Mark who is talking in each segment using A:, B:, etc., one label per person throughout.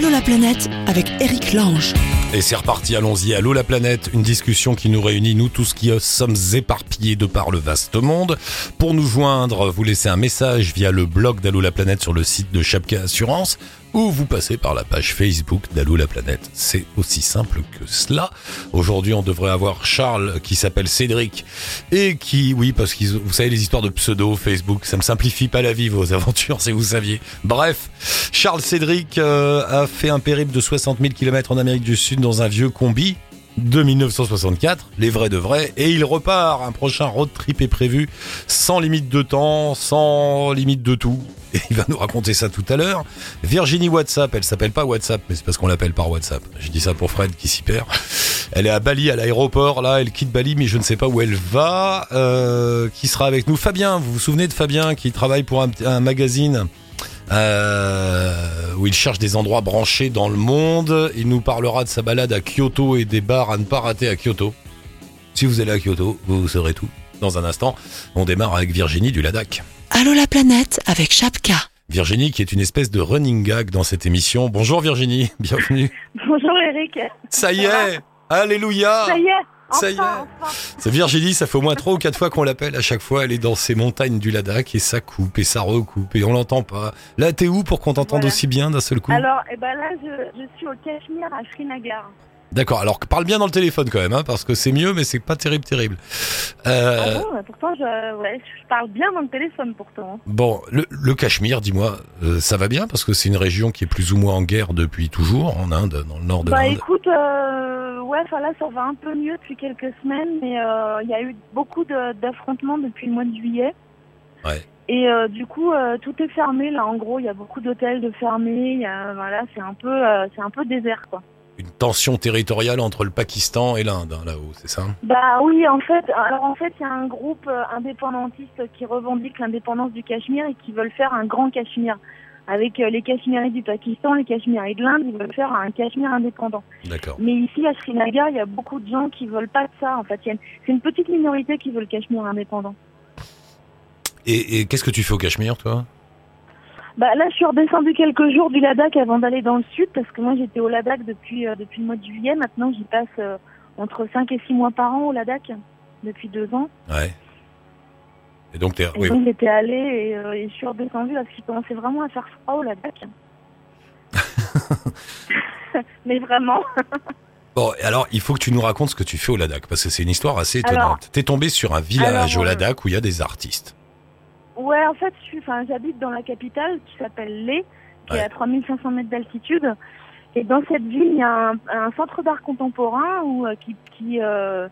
A: Allô la planète avec Eric Lange.
B: Et c'est reparti, allons-y. Allô la planète, une discussion qui nous réunit, nous tous qui sommes éparpillés de par le vaste monde. Pour nous joindre, vous laissez un message via le blog d'Allô la planète sur le site de Chapka Assurance ou vous passez par la page Facebook d'Allô la planète. C'est aussi simple que cela. Aujourd'hui, on devrait avoir Charles qui s'appelle Cédric et qui, oui, parce que vous savez les histoires de pseudo Facebook, ça me simplifie pas la vie vos aventures si vous saviez. Bref, Charles Cédric euh, a fait un périple de 60 000 km en Amérique du Sud dans un vieux combi de 1964, les vrais de vrais, et il repart. Un prochain road trip est prévu, sans limite de temps, sans limite de tout. Et il va nous raconter ça tout à l'heure. Virginie WhatsApp, elle s'appelle pas WhatsApp, mais c'est parce qu'on l'appelle par WhatsApp. Je dis ça pour Fred qui s'y perd. Elle est à Bali, à l'aéroport, là, elle quitte Bali, mais je ne sais pas où elle va. Euh, qui sera avec nous? Fabien, vous vous souvenez de Fabien qui travaille pour un, magazine euh, où il cherche des endroits branchés dans le monde. Il nous parlera de sa balade à Kyoto et des bars à ne pas rater à Kyoto. Si vous allez à Kyoto, vous saurez tout. Dans un instant, on démarre avec Virginie du Ladakh.
A: Allô la planète avec Chapka.
B: Virginie qui est une espèce de running gag dans cette émission. Bonjour Virginie, bienvenue.
C: Bonjour Eric.
B: Ça y est, alléluia.
C: Ça y est.
B: Ça y est. C'est Virginie, ça fait au moins trois ou quatre fois qu'on l'appelle. À chaque fois, elle est dans ces montagnes du Ladakh et ça coupe et ça recoupe et on l'entend pas. Là, t'es où pour qu'on t'entende
C: Voilà.
B: aussi bien d'un seul coup?
C: Alors, eh ben là, je, je suis au Cachemire à Srinagar.
B: D'accord. Alors parle bien dans le téléphone quand même, hein, parce que c'est mieux, mais c'est pas terrible, terrible. Euh,
C: Ah bon bah, Pourtant, je, ouais, je parle bien dans le téléphone pourtant.
B: Bon, le, le Cachemire, dis-moi, euh, ça va bien? Parce que c'est une région qui est plus ou moins en guerre depuis toujours en Inde, dans le nord de
C: Bah
B: l'Inde.
C: écoute, euh, ouais, enfin là, ça va un peu mieux depuis quelques semaines, mais il y a eu beaucoup de- d'affrontements depuis le mois de juillet.
B: Ouais.
C: Et euh, du coup, euh, tout est fermé là. En gros, il y a beaucoup d'hôtels de fermés. Il y a, voilà, c'est un peu, euh, c'est un peu désert quoi.
B: Une tension territoriale entre le Pakistan et l'Inde hein, là-haut, c'est ça?
C: Bah oui, en fait, alors en fait, il y a un groupe euh, indépendantiste qui revendique l'indépendance du Cachemire et qui veulent faire un grand Cachemire. Avec euh, les Cachemiris du Pakistan, les Cachemiris de l'Inde, ils veulent faire un Cachemire indépendant.
B: D'accord.
C: Mais ici, à Srinagar, il y a beaucoup de gens qui veulent pas de ça. En fait, c'est une petite minorité qui veut le Cachemire indépendant.
B: Et, et qu'est-ce que tu fais au Cachemire, toi?
C: Bah là, je suis redescendue quelques jours du Ladakh avant d'aller dans le sud parce que moi, j'étais au Ladakh depuis euh, depuis le mois de juillet. Maintenant, j'y passe euh, entre 5 et 6 mois par an au Ladakh depuis deux ans.
B: Ouais. Et donc, t'es,
C: Et
B: oui,
C: donc j'étais allée et, euh, et je suis redescendue parce qu'il commençait vraiment à faire froid au Ladakh. Mais vraiment.
B: Bon, alors, il faut que tu nous racontes ce que tu fais au Ladakh, parce que c'est une histoire assez étonnante.
C: Alors-
B: T'es tombé sur un village
C: Alors,
B: au Ladakh où il y a des artistes.
C: Ouais, en fait, j'habite dans la capitale qui s'appelle Leh, qui
B: Ouais.
C: est à 3500 mètres d'altitude. Et dans cette ville, il y a un, un centre d'art contemporain où, euh, qui, qui, euh,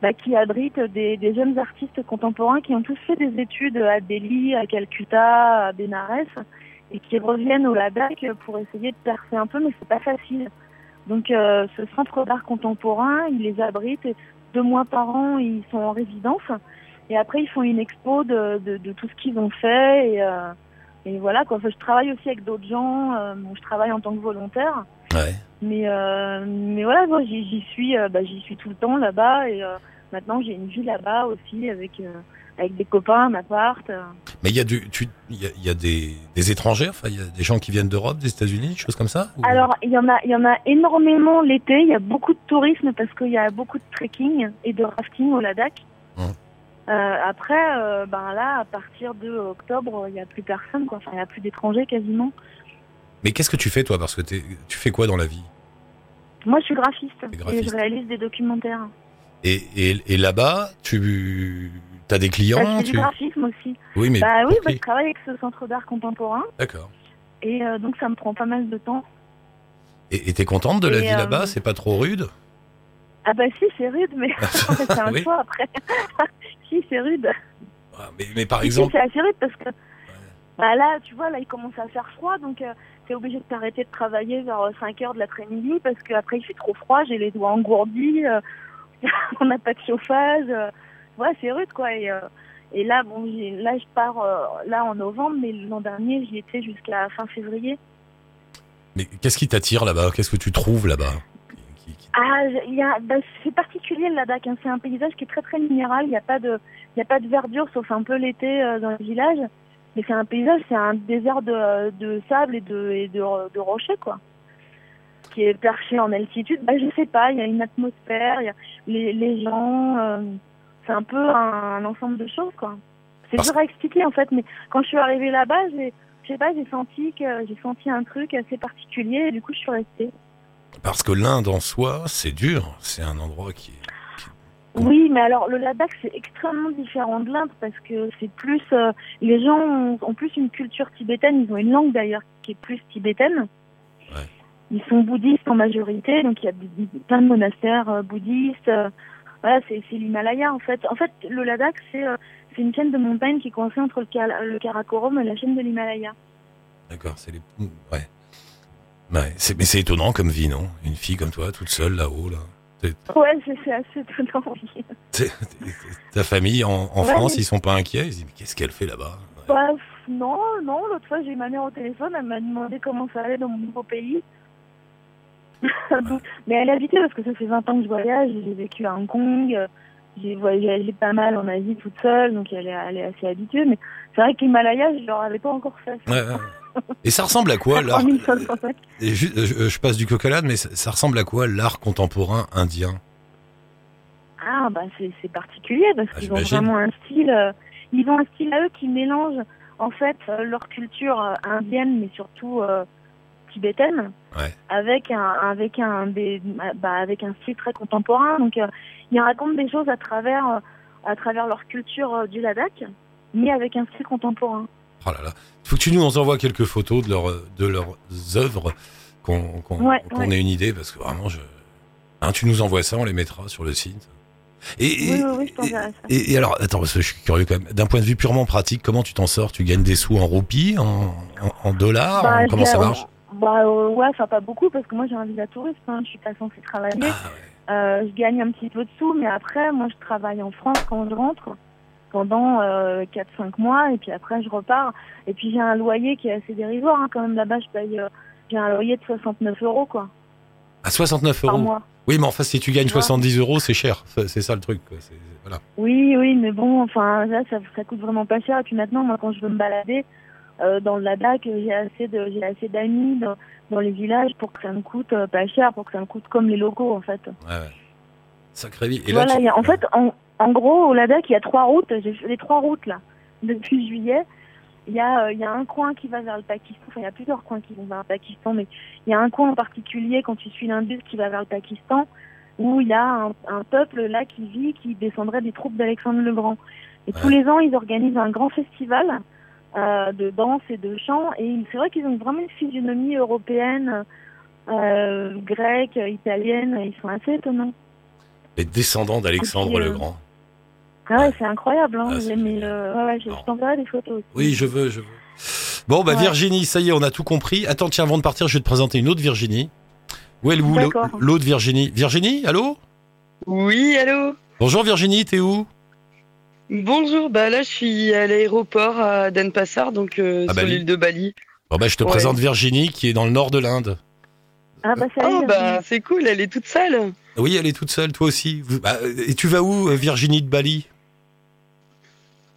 C: bah, qui abrite des, des jeunes artistes contemporains qui ont tous fait des études à Delhi, à Calcutta, à Benares, et qui reviennent au Ladakh pour essayer de percer un peu, mais c'est pas facile. Donc, euh, ce centre d'art contemporain, il les abrite. Deux mois par an, ils sont en résidence. Et après, ils font une expo de, de, de tout ce qu'ils ont fait. Et, euh, et voilà, quoi. Enfin, je travaille aussi avec d'autres gens. Euh, bon, je travaille en tant que volontaire.
B: Ouais.
C: Mais, euh, mais voilà, moi, j'y suis, bah, j'y suis tout le temps là-bas. Et maintenant, j'ai une vie là-bas aussi avec, avec des copains, un appart.
B: Mais il y a, du, tu, il y a, il y a des, des étrangers, enfin, il y a des gens qui viennent d'Europe, des États-Unis, des choses comme ça ou-
C: Alors, il y en a, il y en a énormément l'été. Il y a beaucoup de tourisme parce qu'il y a beaucoup de trekking et de rafting au Ladakh. Euh, après, euh, ben là, à partir de octobre, il n'y a plus personne, quoi. Enfin, il n'y a plus d'étrangers quasiment.
B: Mais qu'est-ce que tu fais, toi Parce que tu fais quoi dans la vie?
C: Moi, je suis graphiste, et je réalise des documentaires.
B: Et, et, et là-bas, tu as des
C: Bah,
B: clients
C: je fais
B: tu...
C: du graphisme aussi.
B: Oui, mais
C: bah oui, bah, je travaille avec ce centre d'art contemporain
B: D'accord.
C: et euh, donc ça me prend pas mal de temps.
B: Et t'es contente de la
C: Et,
B: vie là-bas? C'est pas trop rude?
C: Ah bah si, c'est rude, mais c'est un
B: Oui.
C: choix après. Si, c'est rude.
B: Mais, mais par exemple,
C: c'est assez rude parce que bah là, tu vois, là, il commence à faire froid, donc euh, t'es obligé de t'arrêter de travailler vers 5 heures de l'après-midi parce qu'après il fait trop froid, j'ai les doigts engourdis, euh, on n'a pas de chauffage. euh, ouais, c'est rude quoi. Et, euh, et là, bon, là, je pars euh, là en novembre, mais l'an dernier, j'y étais jusqu'à fin février.
B: mais qu'est-ce qui t'attire là-bas? Qu'est-ce que tu trouves là-bas? Qui- qui-
C: Ah, il y a, bah, c'est particulier le Ladakh. hein. C'est un paysage qui est très très minéral. Il n'y a pas de, il y a pas de verdure sauf un peu l'été euh, dans le village. Mais c'est un paysage, c'est un désert de, de sable et de, et de, de rochers quoi. qui est perché en altitude, bah, je sais pas, il y a une atmosphère, il y a les, les gens, euh, c'est un peu un, un ensemble de choses, quoi. C'est
B: Parce-
C: dur à expliquer, en fait, mais quand je suis arrivée là-bas, j'ai, je sais pas, j'ai senti que j'ai senti un truc assez particulier et du coup, je suis restée.
B: Parce que l'Inde en soi, c'est dur. C'est un endroit qui est.
C: Oui, mais alors le Ladakh c'est extrêmement différent de l'Inde parce que c'est plus euh, les gens ont, ont plus une culture tibétaine, ils ont une langue d'ailleurs qui est plus tibétaine.
B: Ouais.
C: Ils sont bouddhistes en majorité, donc il y a plein de monastères euh, bouddhistes. euh, voilà, c'est l'Himalaya en fait. En fait, le Ladakh c'est c'est une chaîne de montagnes qui est coincée entre le, Kal- le Karakorum et la chaîne de l'Himalaya.
B: D'accord, c'est les. Ouais. Ouais, c'est- mais c'est étonnant comme vie, non? Une fille comme toi, toute seule là-haut, là.
C: Ouais, c'est c'est assez étonnant. oui.
B: C'est- Ta famille en, en
C: Ouais,
B: France,
C: mais-
B: ils sont pas inquiets? Ils se disent, mais qu'est-ce qu'elle fait là-bas?
C: Bah, non, non, l'autre fois j'ai eu ma mère au téléphone, elle m'a demandé comment ça allait dans mon nouveau pays. Mais elle est habituée parce que ça fait 20 ans que je voyage, j'ai vécu à Hong Kong, j'ai voyagé pas mal en Asie toute seule, donc elle est, elle est assez habituée. Mais c'est vrai que l'Himalaya, je leur avais pas encore fait.
B: Ouais, ouais. Et ça ressemble à quoi l'art
C: 3505.
B: Et ju- euh, je, je passe du mais ça, ça ressemble à quoi l'art contemporain indien?
C: Ah, bah c'est particulier parce
B: Ah,
C: qu'ils ont vraiment un style, euh, ils ont un style à eux qui mélange en fait euh, leur culture euh, indienne, mais surtout euh, tibétaine.
B: Ouais.
C: avec un avec un des bah, avec un style très contemporain donc euh, ils racontent des choses à travers euh, à travers leur culture euh, du Ladakh mais avec un style contemporain
B: Oh là là. Faut que tu nous envoies quelques photos de, leur, de leurs œuvres, qu'on
C: Ouais, ouais.
B: ait une idée, parce que vraiment, je... Hein, tu nous envoies ça, on les mettra sur le site. Et, et,
C: oui oui, je ça
B: et- et alors, attends, parce que je suis curieux quand même. D'un point de vue purement pratique, comment tu t'en sors? Tu gagnes des sous en roupies, en, en, en dollars?
C: Bah,
B: en- Comment ça marche?
C: bah euh, ouais enfin pas beaucoup parce que moi j'ai un visa touriste hein, je suis pas censée travailler
B: Ah, ouais.
C: Euh, je gagne un petit peu de sous mais après moi je travaille en France quand je rentre pendant euh, 4-5 mois et puis après je repars et puis j'ai un loyer qui est assez dérisoire hein, quand même là-bas je paye euh, j'ai un loyer de 69 euros quoi
B: À 69
C: par
B: euros
C: mois
B: Oui, mais enfin, si tu gagnes
C: Tu vois
B: 70 euros, c'est cher. C'est ça le truc. quoi. Voilà.
C: Oui, oui, mais bon, enfin, là, ça, ça coûte vraiment pas cher. Et puis maintenant, moi, quand je veux me balader euh, dans le Ladakh, j'ai assez de, j'ai assez d'amis dans, dans les villages pour que ça me coûte euh, pas cher, pour que ça me coûte comme les locaux, en fait.
B: Ouais, ouais. Sacré vie. Et
C: voilà,
B: là, tu-
C: en fait, en, en gros, au Ladakh, il y a trois routes. J'ai fait les trois routes là depuis juillet. Il y a, euh, il y a un coin qui va vers le Pakistan. Enfin, il y a plusieurs coins qui vont vers le Pakistan, mais il y a un coin en particulier quand tu suis l'Indus qui va vers le Pakistan, où il y a un, un peuple là qui vit, qui descendrait des troupes d'Alexandre le Grand. Et tous les ans, ils organisent un grand festival euh, de danse et de chant. Et c'est vrai qu'ils ont vraiment une physionomie européenne, euh, grecque, italienne. Ils sont assez étonnants.
B: les descendants d'Alexandre le Grand.
C: Ah ouais, c'est incroyable. Hein.
B: Ah,
C: le... ouais, ouais, je, t'enverrai des photos aussi.
B: Oui, je veux, je veux. Bon, bah
C: Ouais.
B: Virginie, ça y est, on a tout compris. Attends, tiens, avant de partir, je vais te présenter une autre Virginie. Où est l'autre Virginie? Virginie, allô?
D: Oui, allô?
B: Bonjour Virginie, t'es où?
D: Bonjour, bah là je suis à l'aéroport à Denpasar, donc euh,
B: À
D: sur
B: Bali.
D: l'île de Bali.
B: Bon, bah je te
D: Ouais.
B: présente Virginie qui est dans le nord de l'Inde.
C: Ah bah salut.
D: Oh bah c'est cool, elle est toute seule.
B: Oui, elle est toute seule, toi aussi. Bah, et tu vas où, euh, Virginie de Bali?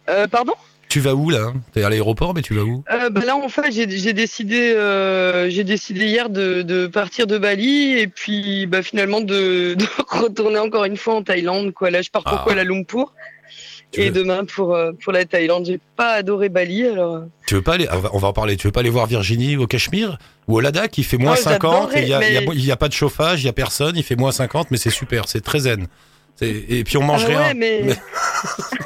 D: Euh, pardon?
B: Tu vas où là? T'es à l'aéroport, mais tu vas où?
D: Euh, bah là en fait j'ai décidé euh, j'ai décidé hier de, de partir de Bali et puis bah finalement de, de retourner encore une fois en Thaïlande quoi. Là je pars pour
B: Ah.
D: Kuala Lumpur
B: Tu
D: et
B: veux-
D: demain pour pour la Thaïlande. J'ai pas adoré Bali alors.
B: Tu veux pas aller on va, en parler. Tu veux pas aller voir Virginie au Cachemire ou au Ladakh? Il fait moins
D: Oh,
B: 50 et il y a, pas de chauffage, il y a personne. Il fait moins 50, mais c'est super, c'est très zen. Et puis on mange
D: ah
B: rien.
D: ouais, mais...
B: Mais-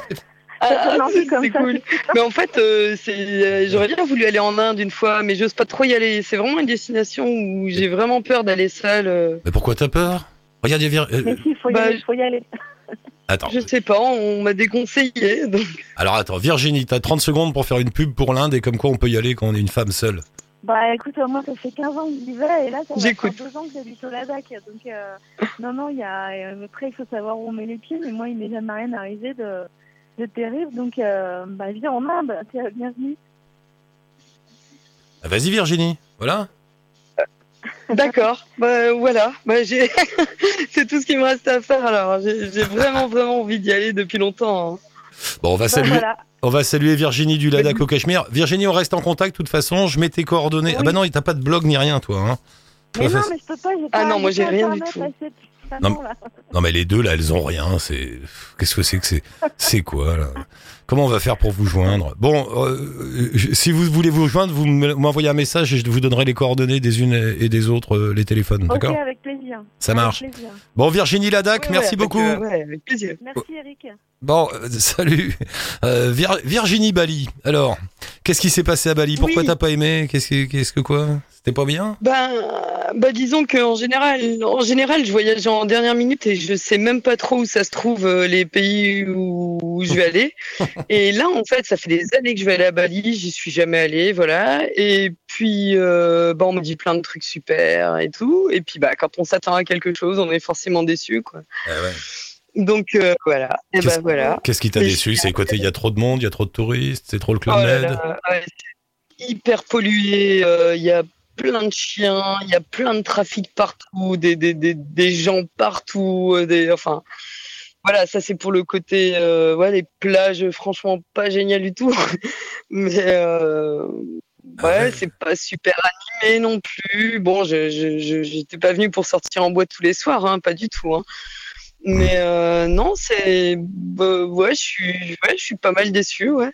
D: Ah, c'est cool. Mais en fait, euh, euh, j'aurais bien voulu aller en Inde une fois, mais j'ose pas trop y aller. C'est vraiment une destination où j'ai vraiment peur d'aller seule. euh.
B: Mais pourquoi t'as peur? Regarde, il y a Vir- euh,
C: Mais si, faut y
D: Bah,
C: aller, faut y aller.
B: Attends.
D: Je sais pas, on m'a déconseillé. Donc...
B: Alors attends, Virginie, t'as 30 secondes pour faire une pub pour l'Inde et comme quoi on peut y aller quand on est une femme seule.
C: Bah écoute, moi ça fait 15 ans que j'y vais et là ça
D: J'écoute.
C: deux ans que j'habite au Ladakh. Donc euh, non, non, il y a... Après il faut savoir où on met les pieds, mais moi il m'est jamais rien arrivé de, de terrible. Donc euh, bah viens en Inde, t'es la bienvenue.
B: Ah, Vas-y Virginie, voilà.
D: D'accord, bah voilà, bah, j'ai... c'est tout ce qui me reste à faire alors. J'ai, j'ai vraiment, vraiment envie d'y aller depuis longtemps. hein.
B: Bon, on va
C: Bah,
B: saluer,
C: voilà.
B: on va saluer Virginie du Ladakh au Cachemire. Virginie, on reste en contact de toute façon. Je mets tes coordonnées. Ah bah non, t'as pas de blog ni rien, toi. Hein.
C: Mais non, mais je peux pas. j'ai
D: Ah
C: pas-
D: non, moi, j'ai rien du
C: Internet
D: tout.
C: à cette
B: Non, mais les deux là, elles ont rien. C'est qu'est-ce que c'est que c'est C'est quoi là? Comment on va faire pour vous joindre? Bon, euh, je- si vous voulez vous joindre, vous me- m'envoyez un message et je vous donnerai les coordonnées des unes et des autres, euh, les téléphones. D'accord?
C: avec plaisir.
B: Ça
C: Avec
B: marche.
C: plaisir.
B: Bon, Virginie Ladac,
D: Ouais,
B: merci
D: ouais,
B: beaucoup.
D: avec, euh, ouais, avec plaisir.
C: Merci Eric.
B: Bon, euh, salut. Euh, Vir- Virginie Bali. Alors, qu'est-ce qui s'est passé à Bali? Pourquoi
D: Oui.
B: t'as pas aimé? Qu'est-ce que, qu'est-ce que quoi? C'était pas bien?
D: Ben, bah disons qu'en général, en général, je voyage en dernière minute et je sais même pas trop où ça se trouve euh, les pays où, je vais aller. Et là, en fait, ça fait des années que je vais aller à Bali, j'y suis jamais allée, voilà. Et puis, euh, bah, on me dit plein de trucs super et tout. Et puis, bah, quand on s'attend à quelque chose, on est forcément déçu, quoi. Donc euh, voilà. Et
B: Qu'est-ce-
D: ben voilà.
B: Qu'est-ce qui t'a déçu? C'est quoi Il y a trop de monde, il y a trop de touristes, c'est trop le club
D: Oh là
B: Med?
D: là, ouais, c'est hyper pollué. euh, Il y a plein de chiens, il y a plein de trafic partout, des, des, des, des gens partout. euh, Des, enfin, voilà, ça c'est pour le côté. Euh, ouais, les plages, franchement, pas génial du tout. Mais
B: Ah
D: ouais,
B: ouais.
D: c'est pas super animé non plus. Bon, je je- je- j'étais pas venu pour sortir en boîte tous les soirs, hein, pas du tout. Hein. Mais euh, non, c'est bah, ouais, je suis ouais, je suis pas mal déçu, ouais.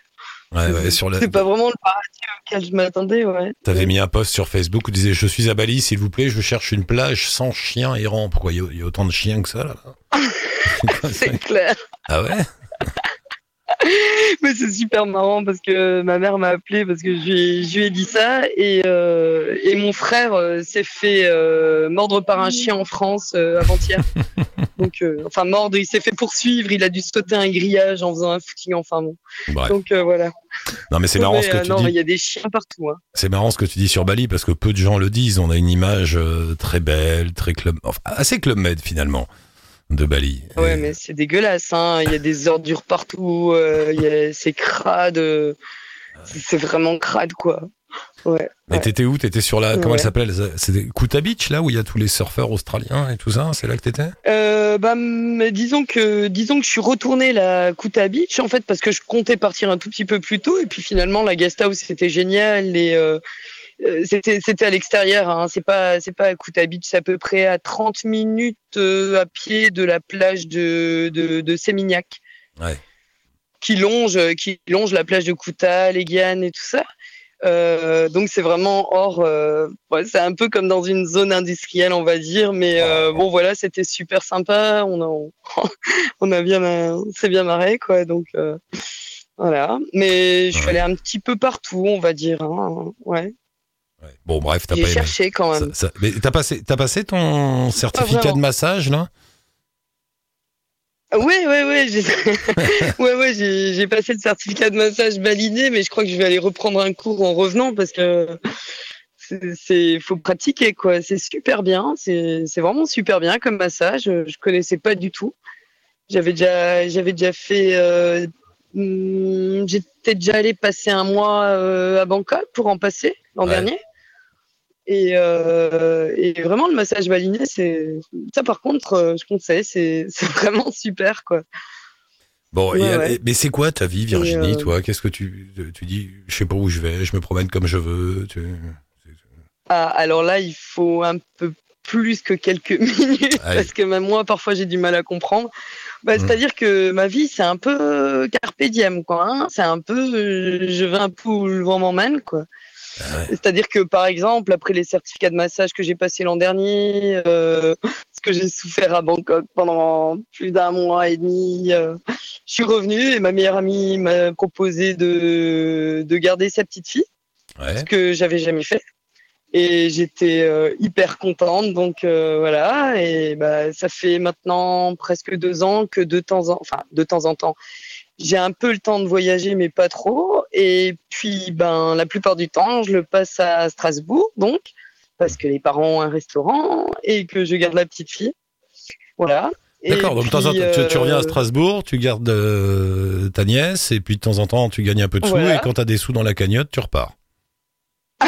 B: Ouais, ouais, sur la...
D: C'est pas vraiment le paradis auquel je m'attendais, ouais.
B: T'avais mis un post sur Facebook où tu disais Je suis à Bali, s'il vous plaît, je cherche une plage sans chiens errants. Pourquoi il y, y a autant de chiens que ça là?
D: C'est- clair.
B: Ah ouais?
D: Mais c'est super marrant parce que ma mère m'a appelé parce que je lui, ai- je lui ai dit ça et, euh, et mon frère euh, s'est fait euh, mordre par un chien en France avant-hier. Donc, enfin, mordre, il s'est fait poursuivre, il a dû sauter un grillage en faisant un footing, enfin bon.
B: Bref.
D: Donc voilà.
B: Non mais c'est
D: Mais,
B: marrant ce que tu
D: non, mais il
B: dis.
D: y a des chiens partout. Hein.
B: C'est marrant ce que tu dis sur Bali parce que peu de gens le disent. On a une image très belle, très club, enfin, assez club med finalement de Bali.
D: Ouais, mais c'est dégueulasse. Hein. Il y a des ordures partout. euh, c'est crade. euh, c'est vraiment crade, quoi. Ouais.
B: Mais
D: ouais.
B: t'étais où? T'étais sur la comment
D: Ouais.
B: elle s'appelle? C'était Kuta Beach là où il y a tous les surfeurs australiens et tout ça. C'est là que t'étais?
D: Euh, bah, disons que disons que je suis retournée la Kuta Beach en fait parce que je comptais partir un tout petit peu plus tôt et puis finalement la guest house c'était génial et euh, c'était c'était à l'extérieur hein, c'est pas c'est pas à Kuta Beach c'est à peu près à 30 minutes euh, à pied de la plage de de, de Sémignac
B: Ouais.
D: qui longe qui longe la plage de Kuta les Guyane et tout ça euh, donc c'est vraiment hors, euh, ouais, c'est un peu comme dans une zone industrielle, on va dire. Mais euh, bon, voilà, c'était super sympa. On a, on a bien, on s'est bien marré, quoi. Donc euh, voilà. Mais je suis allée un petit peu partout, on va dire. Hein. Ouais.
B: Ouais. Bon bref, t'as pas aimé.
D: cherché quand même.
B: Ça- ça- mais t'as passé, t'as passé ton certificat de massage là
D: Oui, oui, oui. J'ai ouais, ouais, j'ai j'ai passé le certificat de massage validé, mais je crois que je vais aller reprendre un cours en revenant parce que c'est- faut pratiquer quoi. C'est super bien. C'est vraiment super bien comme massage. Je connaissais pas du tout. J'avais déjà j'avais déjà fait. euh, hum, J'étais déjà allé passer un mois euh, à Bangkok pour en passer l'an
B: Ouais.
D: dernier. Et, euh, et vraiment le massage baliné, c'est ça par contre, euh, je conseille, c'est vraiment super quoi.
B: Bon, et-
D: Ouais,
B: mais c'est quoi ta vie, Virginie,
D: euh,
B: toi? Qu'est-ce que tu, tu dis Je sais pas où je vais, je me promène comme je veux. Tu...
D: Ah, alors là, il faut un peu plus que quelques minutes parce que même moi, parfois, j'ai du mal à comprendre. Bah,
B: Mm.
D: C'est-à-dire que ma vie, c'est un peu carpe diem, quoi. hein. C'est un peu, euh, je vais un peu où le vent m'emmène, quoi.
B: Ouais.
D: C'est-à-dire que, par exemple, après les certificats de massage que j'ai passés l'an dernier, euh, ce que j'ai souffert à Bangkok pendant plus d'un mois et demi, euh, je suis revenue et ma meilleure amie m'a proposé de, de garder sa petite fille
B: Ouais.
D: ce que j'avais jamais fait. Et j'étais euh, hyper contente, donc euh, voilà. Et bah, ça fait maintenant presque deux ans que de temps en, enfin de temps en temps, j'ai un peu le temps de voyager, mais pas trop. Et puis, ben, la plupart du temps, je le passe à Strasbourg, donc parce que les parents ont un restaurant et que je garde la petite fille. Voilà.
B: D'accord, donc de temps en temps, tu, tu reviens à
D: euh,
B: Strasbourg, tu gardes euh, ta nièce, et puis de temps en temps, tu gagnes un peu de sous,
D: Voilà.
B: et quand t'as des sous dans la cagnotte, tu repars.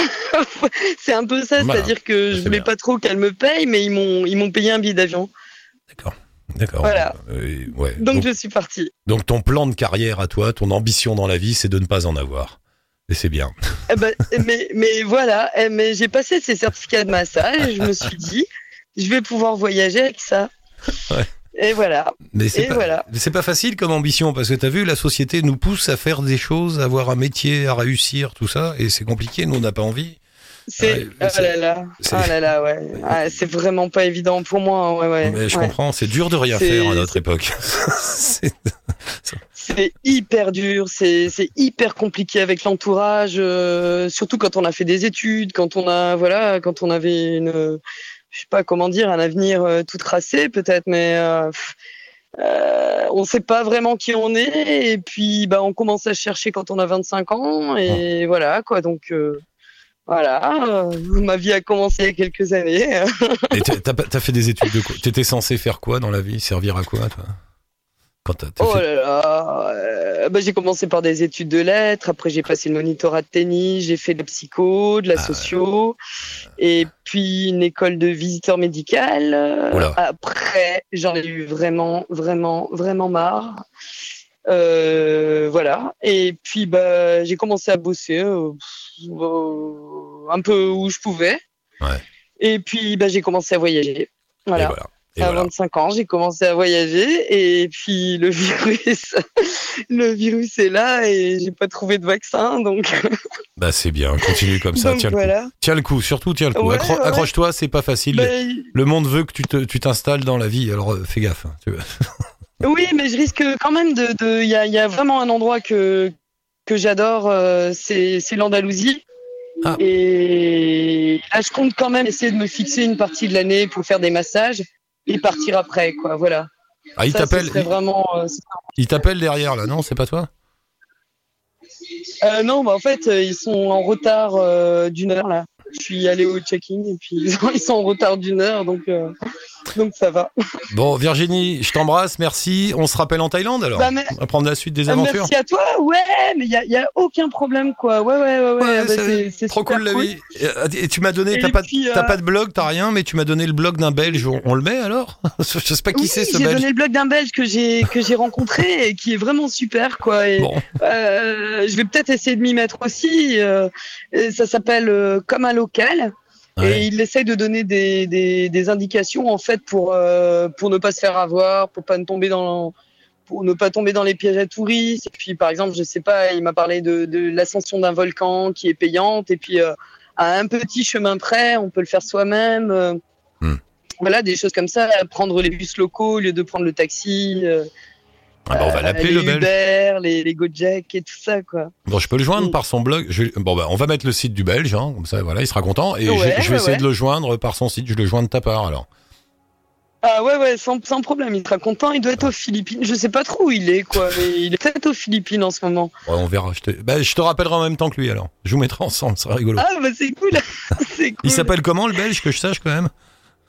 D: c'est un peu ça, c'est-à-dire que je voulais
B: bien.
D: pas trop qu'elle me paye, mais ils m'ont ils m'ont payé un billet d'avion.
B: D'accord. D'accord.
D: Voilà.
B: Euh, ouais.
D: Donc,
B: donc,
D: je suis partie.
B: donc ton plan de carrière à toi, ton ambition dans la vie, c'est de ne pas en avoir. Et c'est bien.
D: Eh ben, mais, mais voilà, eh, mais j'ai passé ces certificats de massage et je me suis dit, je vais pouvoir voyager avec ça.
B: Ouais.
D: Et voilà.
B: Mais c'est
D: Et
B: pas,
D: voilà.
B: mais c'est pas facile comme ambition parce que t'as vu, la société nous pousse à faire des choses, à avoir un métier, à réussir, tout ça, et c'est compliqué. Nous, on n'a pas envie.
D: C'est oh
B: c'est-
D: là là,
B: c'est-
D: oh là là, ouais. Ah, c'est vraiment pas évident pour moi, ouais, ouais.
B: mais je
D: ouais.
B: comprends, c'est dur de rien faire à notre époque. C'est-
D: C'est hyper dur, c'est hyper compliqué avec l'entourage, euh, surtout quand on a fait des études, quand on a voilà, quand on avait une, je sais pas comment dire, un avenir euh, tout tracé peut-être, mais euh, pff, euh, on sait pas vraiment qui on est et puis bah on commence à chercher quand on a 25 ans et voilà quoi donc. euh, voilà, ma vie a commencé il y a quelques années.
B: Et t'as t'as fait des études de quoi? T'étais censé faire quoi dans la vie? Servir à quoi, toi? Quand t'as t'as
D: Oh
B: fait-
D: là là, euh, bah, j'ai commencé par des études de lettres, après j'ai passé le monitorat de tennis, j'ai fait de la psycho, de la
B: Ah.
D: socio, et puis une école de visiteur médical.
B: Oula.
D: Après, j'en ai eu vraiment, vraiment, vraiment marre. Euh, voilà. Et puis bah, j'ai commencé à bosser euh, un peu où je pouvais.
B: Ouais.
D: Et puis bah, j'ai commencé à voyager.
B: Et
D: Voilà.
B: voilà. Et
D: À
B: voilà.
D: 25 ans, j'ai commencé à voyager et puis le virus, le virus est là et j'ai pas trouvé de vaccin, donc,
B: Bah c'est bien, continue comme ça,
D: donc
B: tiens le coup.
D: voilà.
B: Tiens le coup, surtout tiens le coup.
D: Ouais,
B: Accro-
D: ouais.
B: Accroche-toi, c'est pas facile.
D: Ben,
B: Le monde veut que tu t'installes dans la vie, alors euh, fais gaffe. hein, tu.
D: oui, mais je risque quand même de, il y a, il y a vraiment un endroit que que j'adore, euh, c'est l'Andalousie.
B: Ah.
D: Et là, je compte quand même essayer de me fixer une partie de l'année pour faire des massages et partir après, quoi. Voilà.
B: Ah, il t'appelle,
D: vraiment. euh,
B: il t'appelle derrière là, non C'est pas toi?
D: Euh, non, bah en fait, euh, ils sont en retard d'une heure là. Je suis allé au check-in et puis ils sont, en retard d'une heure, donc donc ça va.
B: Bon, Virginie, je t'embrasse, merci. On se rappelle en Thaïlande alors
D: Bah, mais-
B: On va prendre la suite des
D: Euh,
B: aventures.
D: merci à toi. Ouais, mais il y a, a aucun problème quoi. Ouais, ouais, ouais, ouais. Ah bah,
B: c'est Trop
D: super
B: cool la vie. Et, et tu m'as donné, t'as pas,
D: euh,
B: pas de blog, t'as rien, mais tu m'as donné le blog d'un Belge. On, on le met alors? Je sais pas qui
D: Oui,
B: c'est ce
D: j'ai
B: Belge.
D: donné le blog d'un Belge que j'ai que j'ai rencontré et qui est vraiment super quoi. Et,
B: Bon,
D: euh, je vais peut-être essayer de m'y mettre aussi. euh, ça s'appelle euh, comme un local.
B: Ouais.
D: Et il essaye de donner des, des, des indications en fait pour euh, pour ne pas se faire avoir, pour pas ne tomber dans pour ne pas tomber dans les pièges à touristes. Et puis par exemple, je sais pas, il m'a parlé de, de l'ascension d'un volcan qui est payante. Et puis euh, à un petit chemin près, on peut le faire soi-même.
B: Hmm.
D: Voilà, des choses comme ça. Prendre les bus locaux au lieu de prendre le taxi. euh,
B: Ah bah, on va
D: euh,
B: l'appeler le Belge.
D: Les, les Gojek et tout ça quoi.
B: Bon, je peux le joindre par son blog. Je- Bon, bah, on va mettre le site du Belge, hein, comme ça, voilà, il sera content. Et
D: Ouais,
B: je, vais
D: ouais,
B: essayer
D: ouais.
B: de le joindre par son site. Je le joins de ta part alors.
D: Ah ouais, ouais, sans, sans problème, il sera content. Il doit être aux Philippines. Je sais pas trop où il est, quoi, mais il est peut-être aux Philippines en ce moment.
B: Ouais, on verra. Je te... Bah, je te rappellerai en même temps que lui alors. Je vous mettrai ensemble, ce sera rigolo.
D: Ah bah c'est cool, c'est cool.
B: il s'appelle comment le Belge que je sache quand même?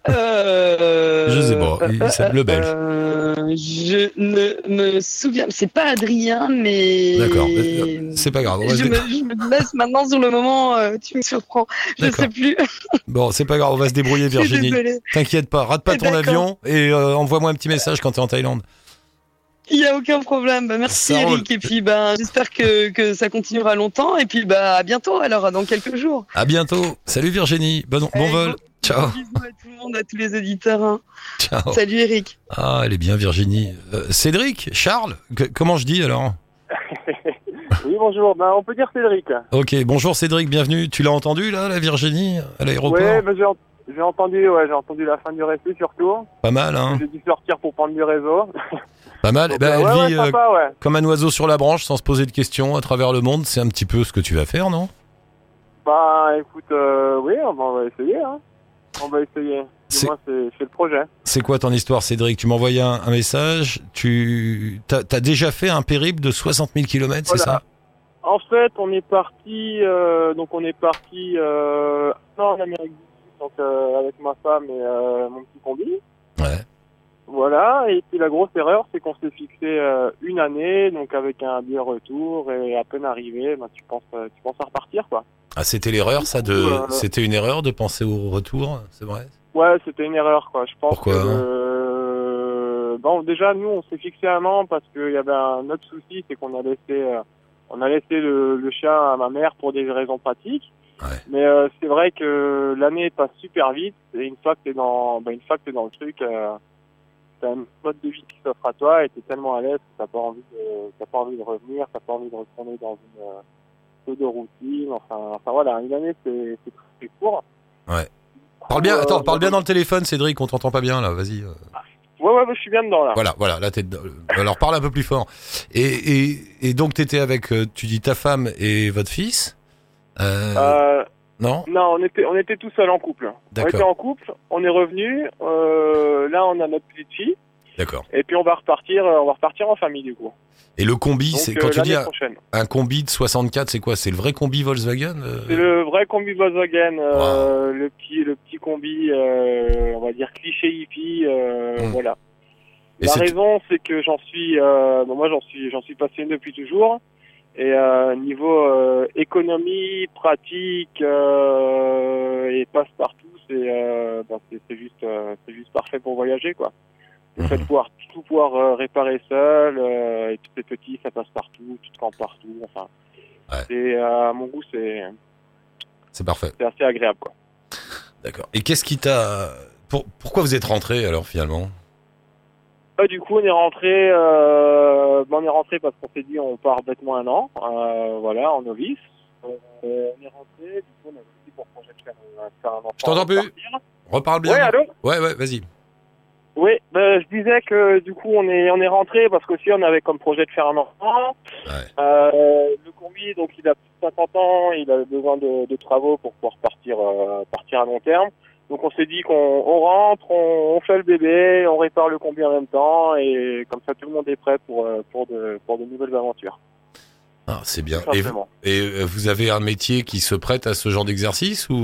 D: Euh,
B: Je sais pas, il s'appelle le Belge.
D: euh, je ne me souviens, c'est pas Adrien, mais.
B: D'accord, euh, c'est pas grave. on va se
D: Je me, je me laisse maintenant sur le moment, tu me surprends. Je sais plus.
B: Bon, c'est pas grave, on va se débrouiller Virginie. T'inquiète pas, rate pas ton avion et euh, envoie-moi un petit message quand t'es en Thaïlande.
D: Il y a aucun problème. Bah, merci
B: Ça roule.
D: Eric. Et puis ben, j'espère que, que ça continuera longtemps. Et puis bah à bientôt alors, dans quelques jours.
B: À bientôt. Salut Virginie. Bon, bon vol.
D: gros-
B: Ciao.
D: Bisous à tout le monde, à tous les auditeurs. hein.
B: Ciao.
D: Salut Eric.
B: Ah, elle est bien Virginie. Euh, Cédric, Charles, que- comment je dis alors
E: Oui, bonjour. Ben, on peut dire Cédric.
B: Ok, bonjour Cédric, bienvenue. Tu l'as entendu là, la Virginie, à l'aéroport
E: Ouais, ben, j'ai, en- j'ai entendu, ouais, j'ai entendu la fin du récit surtout.
B: Pas mal, hein
E: J'ai dû sortir pour prendre du réseau.
B: Pas mal.
E: Donc,
B: Bah,
E: euh,
B: elle
E: ouais,
B: vit
E: ouais,
B: euh,
E: sympa,
B: comme un oiseau sur la branche sans se poser de questions à travers le monde. C'est un petit peu ce que tu vas faire, non?
E: Bah, écoute, euh, oui, on va, on va essayer, hein. On va essayer.
B: C'est-
E: le projet.
B: C'est quoi ton histoire, Cédric? Tu envoyé un, un message. Tu t'as, t'as déjà fait un périple de 60 000 km, c'est ça?
E: En fait, on est parti, euh, donc on est parti, euh, en Amérique du Sud, donc, euh, avec ma femme et, mon petit combi.
B: Ouais.
E: Voilà, et puis la grosse erreur, c'est qu'on s'est fixé euh, une année, donc avec un billet retour, et à peine arrivé, ben, tu penses, euh, tu penses à repartir, quoi.
B: Ah, c'était l'erreur, ça de.
E: Euh,
B: C'était une erreur de penser au retour, c'est vrai?
E: Ouais, c'était une erreur, quoi. Je pense
B: Pourquoi?
E: que euh, bon, déjà nous, on s'est fixé un an parce qu'il y avait un autre souci, c'est qu'on a laissé on a laissé le, le chien à ma mère pour des raisons pratiques.
B: Ouais.
E: Mais euh, c'est vrai que l'année passe super vite et une fois que t'es dans, bah, une fois que t'es dans le truc, euh, t'as un mode de vie qui s'offre à toi et t'es tellement à l'aise que t'as pas envie de, t'as pas envie de revenir, t'as pas envie de retourner dans une euh, pseudo routine. Enfin, enfin voilà, une année c'est c'est très court.
B: Ouais. Parle bien,
E: Euh,
B: attends, parle bien dans le téléphone, Cédric, on t'entend pas bien là, vas-y. euh.
E: Ouais, ouais, ouais, je suis bien dedans là.
B: Voilà, voilà, là t'es dedans. Alors parle un peu plus fort. Et, et, et donc t'étais avec, euh, tu dis ta femme et votre fils euh,
E: Euh,
B: Non
E: non, on était, on était tout seul en couple. On était en couple, on est revenu. Euh, là, on a notre petite fille
B: D'accord.
E: et puis on va repartir, euh, on va repartir en famille du coup.
B: Et le combi, c'est
E: euh,
B: quand tu dis un,
E: prochaine.
B: un combi de 64, c'est quoi? C'est le vrai combi Volkswagen euh?
E: C'est le vrai combi Volkswagen, euh, le petit, le petit combi, euh, on va dire cliché hippie, euh,
B: Mm.
E: voilà.
B: Et
E: La raison, c'est que j'en suis, euh, moi j'en suis, j'en suis passionné depuis toujours. Et euh, niveau euh, économie, pratique euh, et passe-partout, c'est, euh, bah, c'est, juste, euh, c'est juste parfait pour voyager, quoi. Le fait de pouvoir tout pouvoir réparer seul, et tout est petit, ça passe partout, tout campe partout. Enfin,
B: Ouais.
E: euh, à mon goût, c'est,
B: C'est parfait.
E: c'est assez agréable, quoi.
B: D'accord. Et qu'est-ce qui t'a. Pour, pourquoi vous êtes rentré alors finalement?
E: Ah, du coup, on est rentré, euh, ben, on est rentré parce qu'on s'est dit on part bêtement un an, euh, voilà, en novice. Euh, on est rentré, du coup, on a aussi pour projet de faire, euh, un enfant.
B: Je t'entends plus. Reparle bien.
E: Ouais, allô
B: ouais, ouais, vas-y.
E: Oui, ben, je disais que du coup, on est, on est rentré parce qu'aussi on avait comme projet de faire un enfant.
B: Ouais.
E: Euh, le combi, donc il a plus de 50 ans, il a besoin de, de travaux pour pouvoir partir, euh, partir à long terme. Donc on s'est dit qu'on on rentre, on, on fait le bébé, on répare le combi en même temps et comme ça tout le monde est prêt pour, euh, pour, de, pour de nouvelles aventures.
B: Ah, c'est bien. Et, vous- et euh, vous avez un métier qui se prête à ce genre d'exercice ou ou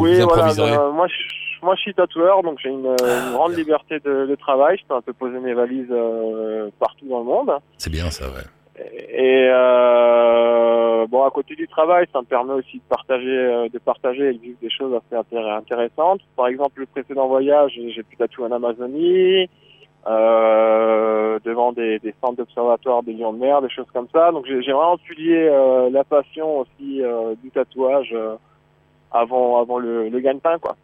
E: Oui,
B: vous
E: voilà,
B: improviserez
E: ben, moi, je, moi je suis tatoueur, donc j'ai une, euh,
B: Ah,
E: une grande
B: bien.
E: liberté de, de travail. Je peux un peu poser mes valises euh, partout dans le monde.
B: C'est bien ça, ouais.
E: Et euh, bon, à côté du travail, ça me permet aussi de partager, euh, de partager et des choses assez intér- intéressantes. Par exemple, le précédent voyage, j'ai pu tatouer en Amazonie, euh, devant des, des centres d'observatoire des lions de mer, des choses comme ça. Donc j'ai vraiment pu euh, la passion aussi euh, du tatouage euh, avant, avant le, le gagne-pain, quoi.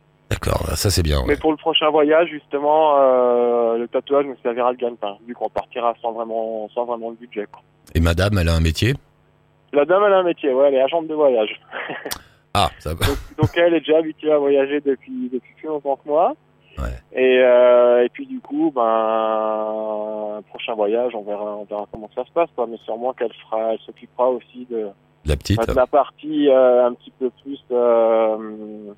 B: D'accord, ça c'est bien. ouais.
E: Mais pour le prochain voyage, justement, euh, le tatouage me servira de gagne-pain, vu qu'on partira sans vraiment, sans vraiment le budget. Quoi.
B: Et madame, elle a un métier?
E: La dame, elle a un métier, ouais, elle est agente de voyage.
B: Ah, ça va.
E: Donc, donc elle est déjà habituée à voyager depuis, depuis plus longtemps que moi.
B: Ouais.
E: Et, euh, et puis du coup, ben, prochain voyage, on verra, on verra comment ça se passe, quoi. Mais sûrement qu'elle fera, elle s'occupera aussi de,
B: La petite.
E: de la partie euh, un petit peu plus euh,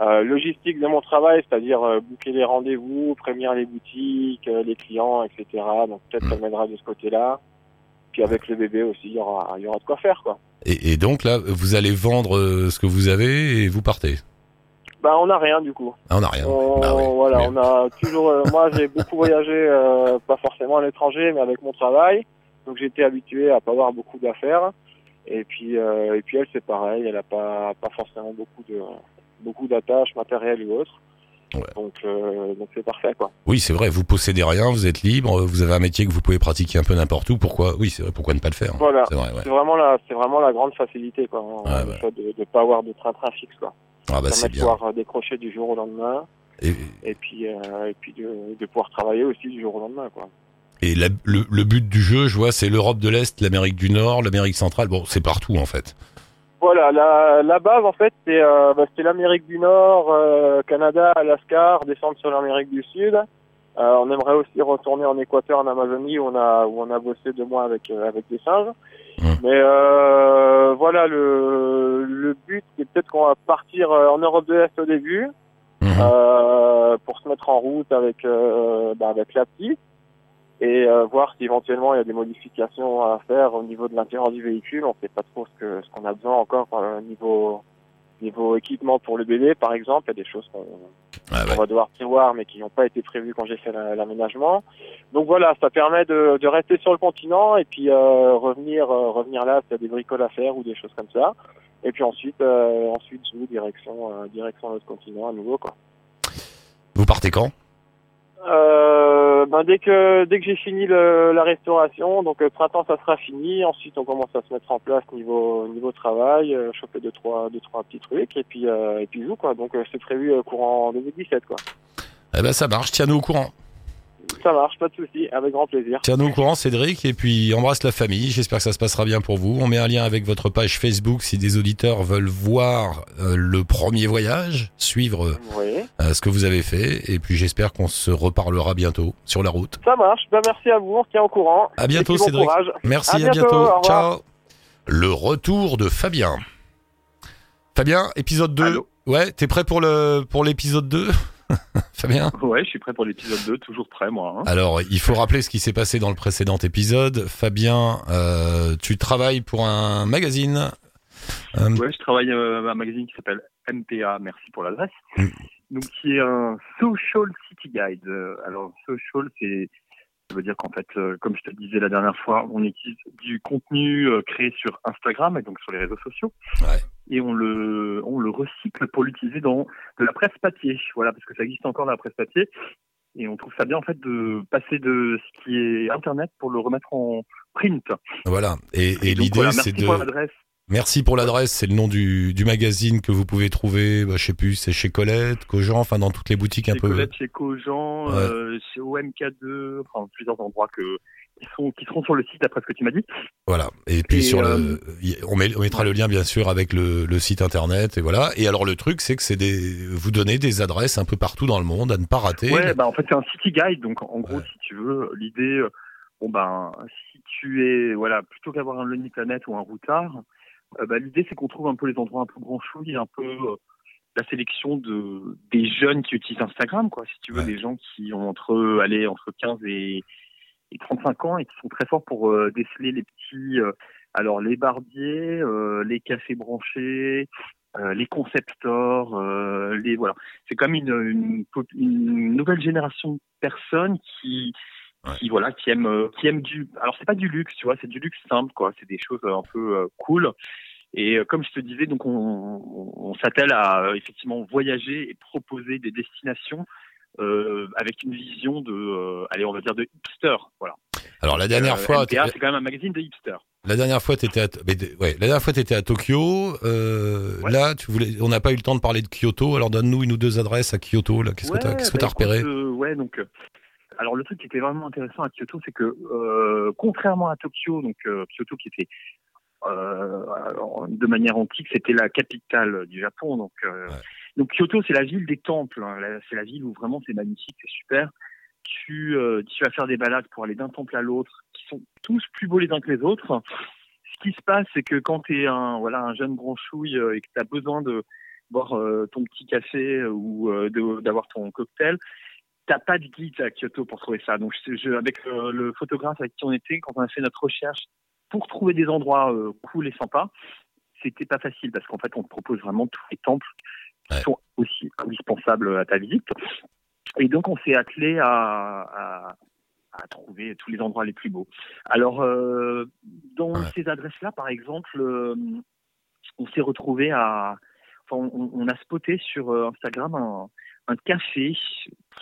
E: euh, logistique de mon travail, c'est-à-dire euh, booker les rendez-vous, prévenir les boutiques, euh, les clients, etc. Donc peut-être
B: Mm.
E: qu'elle m'aidera de ce côté-là. Puis avec le bébé aussi, il y aura, y aura de quoi faire, quoi.
B: Et, et donc là, vous allez vendre euh, ce que vous avez et vous partez?
E: Ben, on n'a rien du coup.
B: Ah, on n'a rien.
E: On,
B: Bah
E: voilà, on a toujours. moi, j'ai beaucoup voyagé, pas forcément à l'étranger, mais avec mon travail. Donc, été habitué à pas avoir beaucoup d'affaires. Et puis, et puis elle, c'est pareil. Elle a pas, pas forcément beaucoup de, beaucoup d'attaches matérielles ou autres.
B: Ouais.
E: Donc, euh, donc c'est parfait, quoi.
B: Oui, c'est vrai, vous possédez rien, vous êtes libre, vous avez un métier que vous pouvez pratiquer un peu n'importe où. Pourquoi Oui, c'est vrai, pourquoi ne pas le faire
E: Voilà.
B: C'est vrai, ouais.
E: C'est vraiment la, c'est vraiment la grande facilité, quoi. Le fait de, de pas avoir de train-train fixe, quoi.
B: Ah bah c'est
E: de
B: bien.
E: pouvoir euh, décrocher du jour au lendemain.
B: Et,
E: Et puis, euh, et puis de, de pouvoir travailler aussi du jour au lendemain, quoi.
B: et la- le, le but du jeu, je vois, c'est l'Europe de l'Est, l'Amérique du Nord, l'Amérique centrale. Bon, c'est partout en fait.
E: Voilà, la, la base en fait c'est euh, bah, l'Amérique du Nord, euh, Canada, Alaska, redescendre sur l'Amérique du Sud. Euh, on aimerait aussi retourner en Équateur, en Amazonie où on a où on a bossé deux mois avec euh, avec des singes. Mais euh, voilà le le but c'est peut-être qu'on va partir euh, en Europe de l'Est au début
B: Mhm.
E: euh, pour se mettre en route avec euh, bah, avec la petite et euh, voir si éventuellement il y a des modifications à faire au niveau de l'intérieur du véhicule. On sait pas trop ce que ce qu'on a besoin encore euh, niveau niveau équipement pour le bébé par exemple. Il y a des choses qu'on
B: Ah
E: va devoir prévoir mais qui n'ont pas été prévues quand j'ai fait la- l'aménagement. Donc voilà, ça permet de, de rester sur le continent et puis euh, revenir euh, revenir là s'il y a des bricoles à faire ou des choses comme ça. Et puis ensuite ensuite sous direction direction l'autre continent à nouveau quoi.
B: Vous partez quand?
E: Euh, euh, ben, dès que dès que j'ai fini le, la restauration, donc le printemps ça sera fini. Ensuite on commence à se mettre en place niveau niveau travail, euh, choper deux trois deux trois petits trucs et puis euh, et puis joue quoi. Donc euh, c'est prévu euh, courant 2017 quoi.
B: Eh ben ça marche, tiens-nous au courant.
E: Ça marche, pas de souci, avec grand plaisir.
B: Tiens-nous au courant, Cédric, et puis embrasse la famille. J'espère que ça se passera bien pour vous. On met un lien avec votre page Facebook si des auditeurs veulent voir euh, le premier voyage, suivre
E: Oui,
B: euh, ce que vous avez fait. Et puis j'espère qu'on se reparlera bientôt sur la route.
E: ça marche. Ben, merci à vous, on tient au courant.
B: À bientôt,
E: bon
B: Cédric.
E: courage.
B: Merci,
E: À
B: à
E: bientôt.
B: Ciao. Le retour de Fabien. Fabien, épisode 2.
F: Allô
B: ouais, t'es prêt pour le pour l'épisode 2 Fabien
F: Ouais, je suis prêt pour l'épisode 2, toujours prêt moi. hein.
B: Alors, il faut rappeler ce qui s'est passé dans le précédent épisode. Fabien, euh, tu travailles pour un magazine. Euh,
F: Ouais, je travaille euh, à un magazine qui s'appelle MPA, merci pour l'adresse.
B: Mm.
F: Donc, qui est un Social City Guide. Euh, Alors, social, c'est, ça veut dire qu'en fait, euh, comme je te disais la dernière fois, on utilise du contenu euh, créé sur Instagram et donc sur les réseaux sociaux.
B: Ouais.
F: Et on le, on le recycle pour l'utiliser dans de la presse papier. Voilà, parce que ça existe encore la presse papier. Et on trouve ça bien, en fait, de passer de ce qui est Internet pour le remettre en print.
B: voilà. Et, l'idée,
F: voilà,
B: c'est de. Merci pour l'adresse. C'est le nom du, du magazine que vous pouvez trouver. Bah, je sais plus. C'est chez Colette, Cogent, enfin dans toutes les boutiques un
F: chez
B: peu.
F: Colette, chez Cogent,
B: Ouais.
F: euh, chez OMK2, enfin plusieurs endroits que, qui, sont, qui seront sur le site d'après ce que tu m'as dit.
B: Voilà. Et puis
F: Et,
B: sur
F: euh,
B: le, y- on, met- on mettra le lien bien sûr avec le, le site internet et voilà. Et alors le truc, c'est que c'est des, vous donnez des adresses un peu partout dans le monde à ne pas rater.
F: Ouais, bah en fait c'est un city guide, donc en gros
B: Ouais.
F: si tu veux, l'idée, euh, bon ben si tu es, voilà, plutôt qu'avoir un Lonely Planet ou un routard, euh, bah, l'idée c'est qu'on trouve un peu les endroits un peu branchouilles, un peu euh, la sélection de des jeunes qui utilisent Instagram, quoi, si tu veux,
B: Ouais.
F: des gens qui ont entre, allez, entre 15 et, et 35 ans et qui sont très forts pour euh, déceler les petits, euh, alors les barbiers, euh, les cafés branchés, euh, les concept stores, euh, les voilà. C'est comme une, une, pop- une nouvelle génération de personnes qui
B: Ouais.
F: qui voilà qui aiment euh, qui aiment du alors c'est pas du luxe tu vois c'est du luxe simple quoi c'est des choses un peu euh, cool et euh, comme je te disais donc on, on, on s'attelle à euh, effectivement voyager et proposer des destinations avec une vision de allez on va dire de hipster voilà
B: Alors la dernière fois,
F: c'est quand même un magazine de hipster
B: La dernière fois, t'étais à, ouais, la dernière fois, t'étais à Tokyo. Euh,
F: Ouais.
B: Là, tu voulais, on n'a pas eu le temps de parler de Kyoto. Alors donne-nous une ou deux adresses à Kyoto. Là, qu'est-ce que t'as, qu'est-ce que
F: bah,
B: t'as repéré
F: euh, Ouais, donc. Alors le truc qui était vraiment intéressant à Kyoto, c'est que euh, contrairement à Tokyo, donc euh, Kyoto qui était euh, alors, de manière antique, c'était la capitale du Japon. Donc,
B: Ouais.
F: donc Kyoto, c'est la ville des temples. hein. C'est la ville où vraiment c'est magnifique, c'est super. Tu, tu vas faire des balades pour aller d'un temple à l'autre, qui sont tous plus beaux les uns que les autres. Ce qui se passe, c'est que quand tu es un, voilà, un jeune branchouille et que tu as besoin de boire ton petit café ou d'avoir ton cocktail, t'as pas de guide à Kyoto pour trouver ça. Donc, je, je- avec euh, le photographe avec qui on était, quand on a fait notre recherche pour trouver des endroits euh, cool et sympas, c'était pas facile parce qu'en fait, on te propose vraiment tous les temples qui
B: Ouais.
F: sont aussi indispensables à ta visite. Et donc, on s'est attelé à, à, à trouver tous les endroits les plus beaux. Alors, euh, dans
B: Ouais.
F: ces adresses-là, par exemple, on s'est retrouvé à, enfin, on, on a spoté sur Instagram un, un café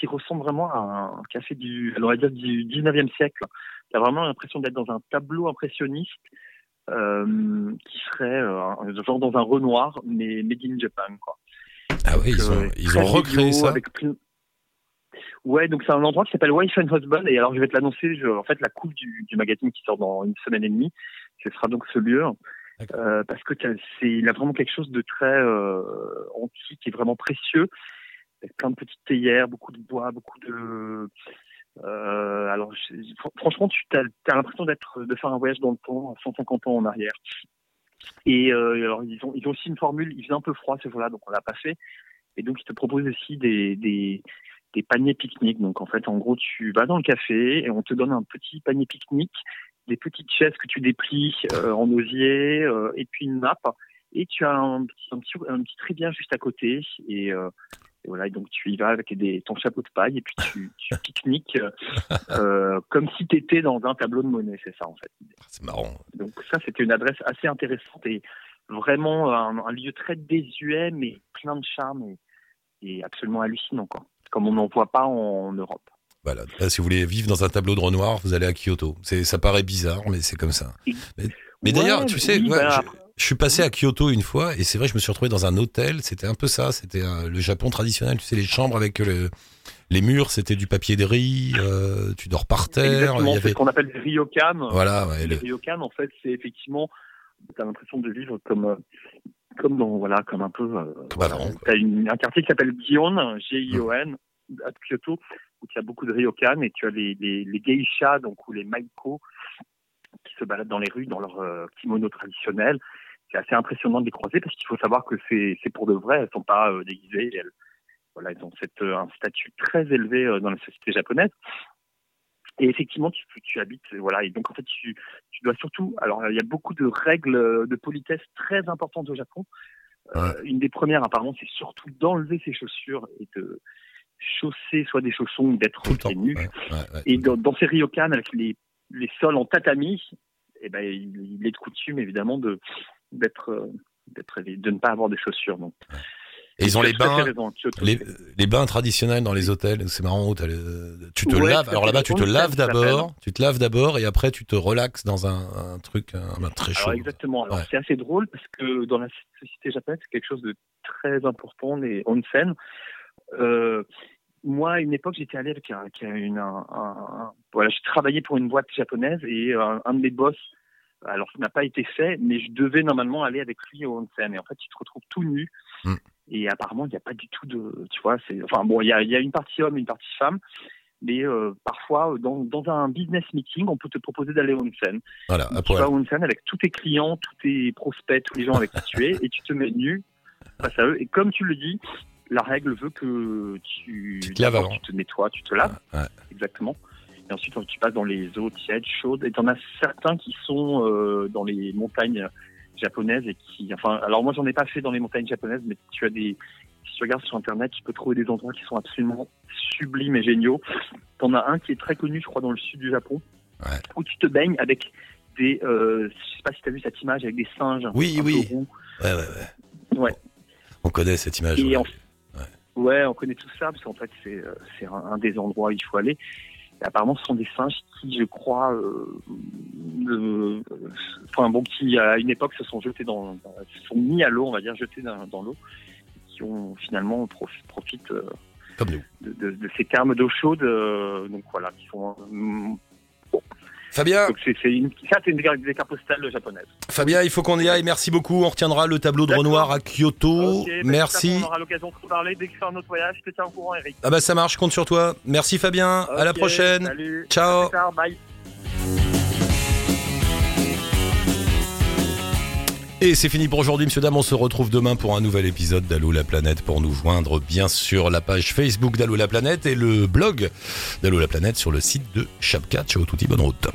F: qui ressemble vraiment à un café du, on va dire du 19e siècle. Tu as vraiment l'impression d'être dans un tableau impressionniste euh, qui serait euh, genre dans un Renoir, mais made in Japan, quoi.
B: Ah oui, ils ont,
F: Euh,
B: ils
F: très
B: ont recréé ça.
F: avec plein- Ouais, donc c'est un endroit qui s'appelle Wife and Husband. Et alors je vais te l'annoncer. En fait, la coupe du, du magazine qui sort dans une semaine et demie, ce sera donc ce lieu. Euh, parce que c'est, il a vraiment quelque chose de très euh, antique et vraiment précieux, avec plein de petites théières, beaucoup de bois, beaucoup de. Euh, alors, franchement, tu as, l'impression d'être, de faire un voyage dans le temps, 150 ans en arrière. Et euh, alors, ils ont, ils ont aussi une formule. Il faisait un peu froid ce jour-là, donc on l'a pas fait. Et donc, ils te proposent aussi des, des, paniers pique-nique. Donc, en fait, en gros, tu vas dans le café et on te donne un petit panier pique-nique, des petites chaises que tu déplies euh, en osier et puis une nappe. Et tu as un petit, un petit, un juste à côté. Et, et voilà, et donc tu y vas avec des, ton chapeau de paille et puis tu, tu pique-niques euh, euh, comme si tu étais dans un tableau de monnaie. C'est ça, en fait.
B: C'est marrant.
F: Donc ça, c'était une adresse assez intéressante et vraiment un, un lieu très désuet, mais plein de charme et, et absolument hallucinant, quoi. Comme on n'en voit pas en, Europe.
B: Voilà. Là, si vous voulez vivre dans un tableau de Renoir, vous allez à Kyoto. Ça paraît bizarre, mais c'est comme ça. Mais, mais d'ailleurs, tu sais,
F: oui,
B: ouais,
F: bah,
B: je, je suis passé à Kyoto une fois et c'est vrai, je me suis retrouvé dans un hôtel. C'était un peu ça. C'était le Japon traditionnel. Tu sais, les chambres avec le, les murs, c'était du papier de riz. euh, tu dors par terre.
F: Exactement, c'est ce qu'on appelle des ryokan.
B: voilà, ouais,
F: Les
B: le-
F: ryokan, en fait, c'est effectivement, t'as l'impression de vivre comme, euh, comme dans, voilà, comme un peu, euh, voilà, t'as un quartier qui s'appelle Gion, G-I-O-N, à Kyoto, où tu as beaucoup de ryokan et tu as les, les, les geishas, donc, ou les maiko, qui se baladent dans les rues dans leur euh, kimono traditionnel. C'est assez impressionnant de les croiser parce qu'il faut savoir que c'est c'est pour de vrai, elles sont pas euh, déguisées, elles, voilà, elles ont cette, euh, un statut très élevé euh, dans la société japonaise. Et effectivement, tu, tu habites, voilà, et donc en fait, tu, tu dois surtout, alors il y a beaucoup de règles de politesse très importantes au Japon. Euh, une des premières, apparemment, c'est surtout d'enlever ses chaussures et de chausser soit des chaussons ou d'être pieds nus.
B: Ouais, ouais, ouais.
F: Et dans, dans ces ryokan, avec les, les sols en tatami, eh ben, il, il est de coutume, évidemment, de, d'être, euh, d'être, de ne pas avoir de chaussures. Donc,
B: Et ils ont les bains,
F: raison,
B: les, bains traditionnels dans les hôtels. C'est marrant. le- tu te
F: Ouais,
B: laves. Alors là-bas, tu te laves d'abord. Tu te laves d'abord et après, tu te relaxes dans un, un truc un bain très chaud.
F: Alors exactement. Alors
B: Ouais.
F: c'est assez drôle parce que dans la société japonaise, c'est quelque chose de très important les onsen. Euh, moi, à une époque, j'étais allé avec, un, une, un, un- un- voilà, je travaillais pour une boîte japonaise et un, un de mes boss, alors ça n'a pas été fait, mais je devais normalement aller avec lui au onsen. Et en fait, tu te retrouves tout nu.
B: Mm.
F: Et apparemment, il n'y a pas du tout de, tu vois, c'est, enfin bon, il y a, il y a une partie homme, une partie femme. Mais euh, parfois, dans, dans un business meeting, on peut te proposer d'aller au onsen.
B: Voilà, à
F: Tu vas au onsen avec tous tes clients, tous tes prospects, tous les gens avec qui tu es, et tu te mets nu face à eux. Et comme tu le dis, la règle veut que tu,
B: Tu te laves avant.
F: tu te nettoies, tu te laves,
B: Ouais.
F: exactement. Et ensuite, tu passes dans les eaux tièdes, chaudes. Et tu en as certains qui sont euh, dans les montagnes japonaises et qui, enfin, alors moi, j'en ai pas fait dans les montagnes japonaises, mais tu as des, si tu regardes sur Internet, tu peux trouver des endroits qui sont absolument sublimes et géniaux. T'en as un qui est très connu, je crois, dans le sud du Japon,
B: Ouais.
F: où tu te baignes avec des, euh, je sais pas si tu as vu cette image avec des singes.
B: Oui,
F: un peu
B: oui.
F: roux.
B: Ouais, ouais, ouais.
F: Ouais.
B: On connaît cette image.
F: Et
B: ouais.
F: en- Ouais, on connaît tout ça parce qu'en fait c'est euh, c'est un, un des endroits où il faut aller. Apparemment, ce sont des singes qui, je crois, euh, enfin bon, qui à une époque se sont jetés dans, dans- se sont mis à l'eau, on va dire, jetés dans, dans l'eau, qui ont finalement profi- profitent euh,
B: Comme nous.
F: de, de- de ces termes d'eau chaude, euh, donc voilà, qui sont.
B: Fabien,
F: donc c'est c'est une, ça c'est une des, cartes postales japonaises.
B: Fabien, il faut qu'on y aille. Merci beaucoup. On retiendra le tableau de. Renoir à Kyoto.
F: Bah,
B: Merci.
F: qu'on aura l'occasion de reparler dès que un autre voyage. Je te tiens au courant, Eric.
B: Ah bah ça marche, je compte sur toi. Merci Fabien. à la prochaine.
F: Salut.
B: Ciao.
F: À plus tard, bye.
B: Et c'est fini pour aujourd'hui, monsieur dame. On se retrouve demain pour un nouvel épisode d'Allo la planète. Pour nous joindre, bien sûr, la page Facebook d'Allo la planète et le blog d'Allo la planète sur le site de Chapka. Ciao touti, bonne route.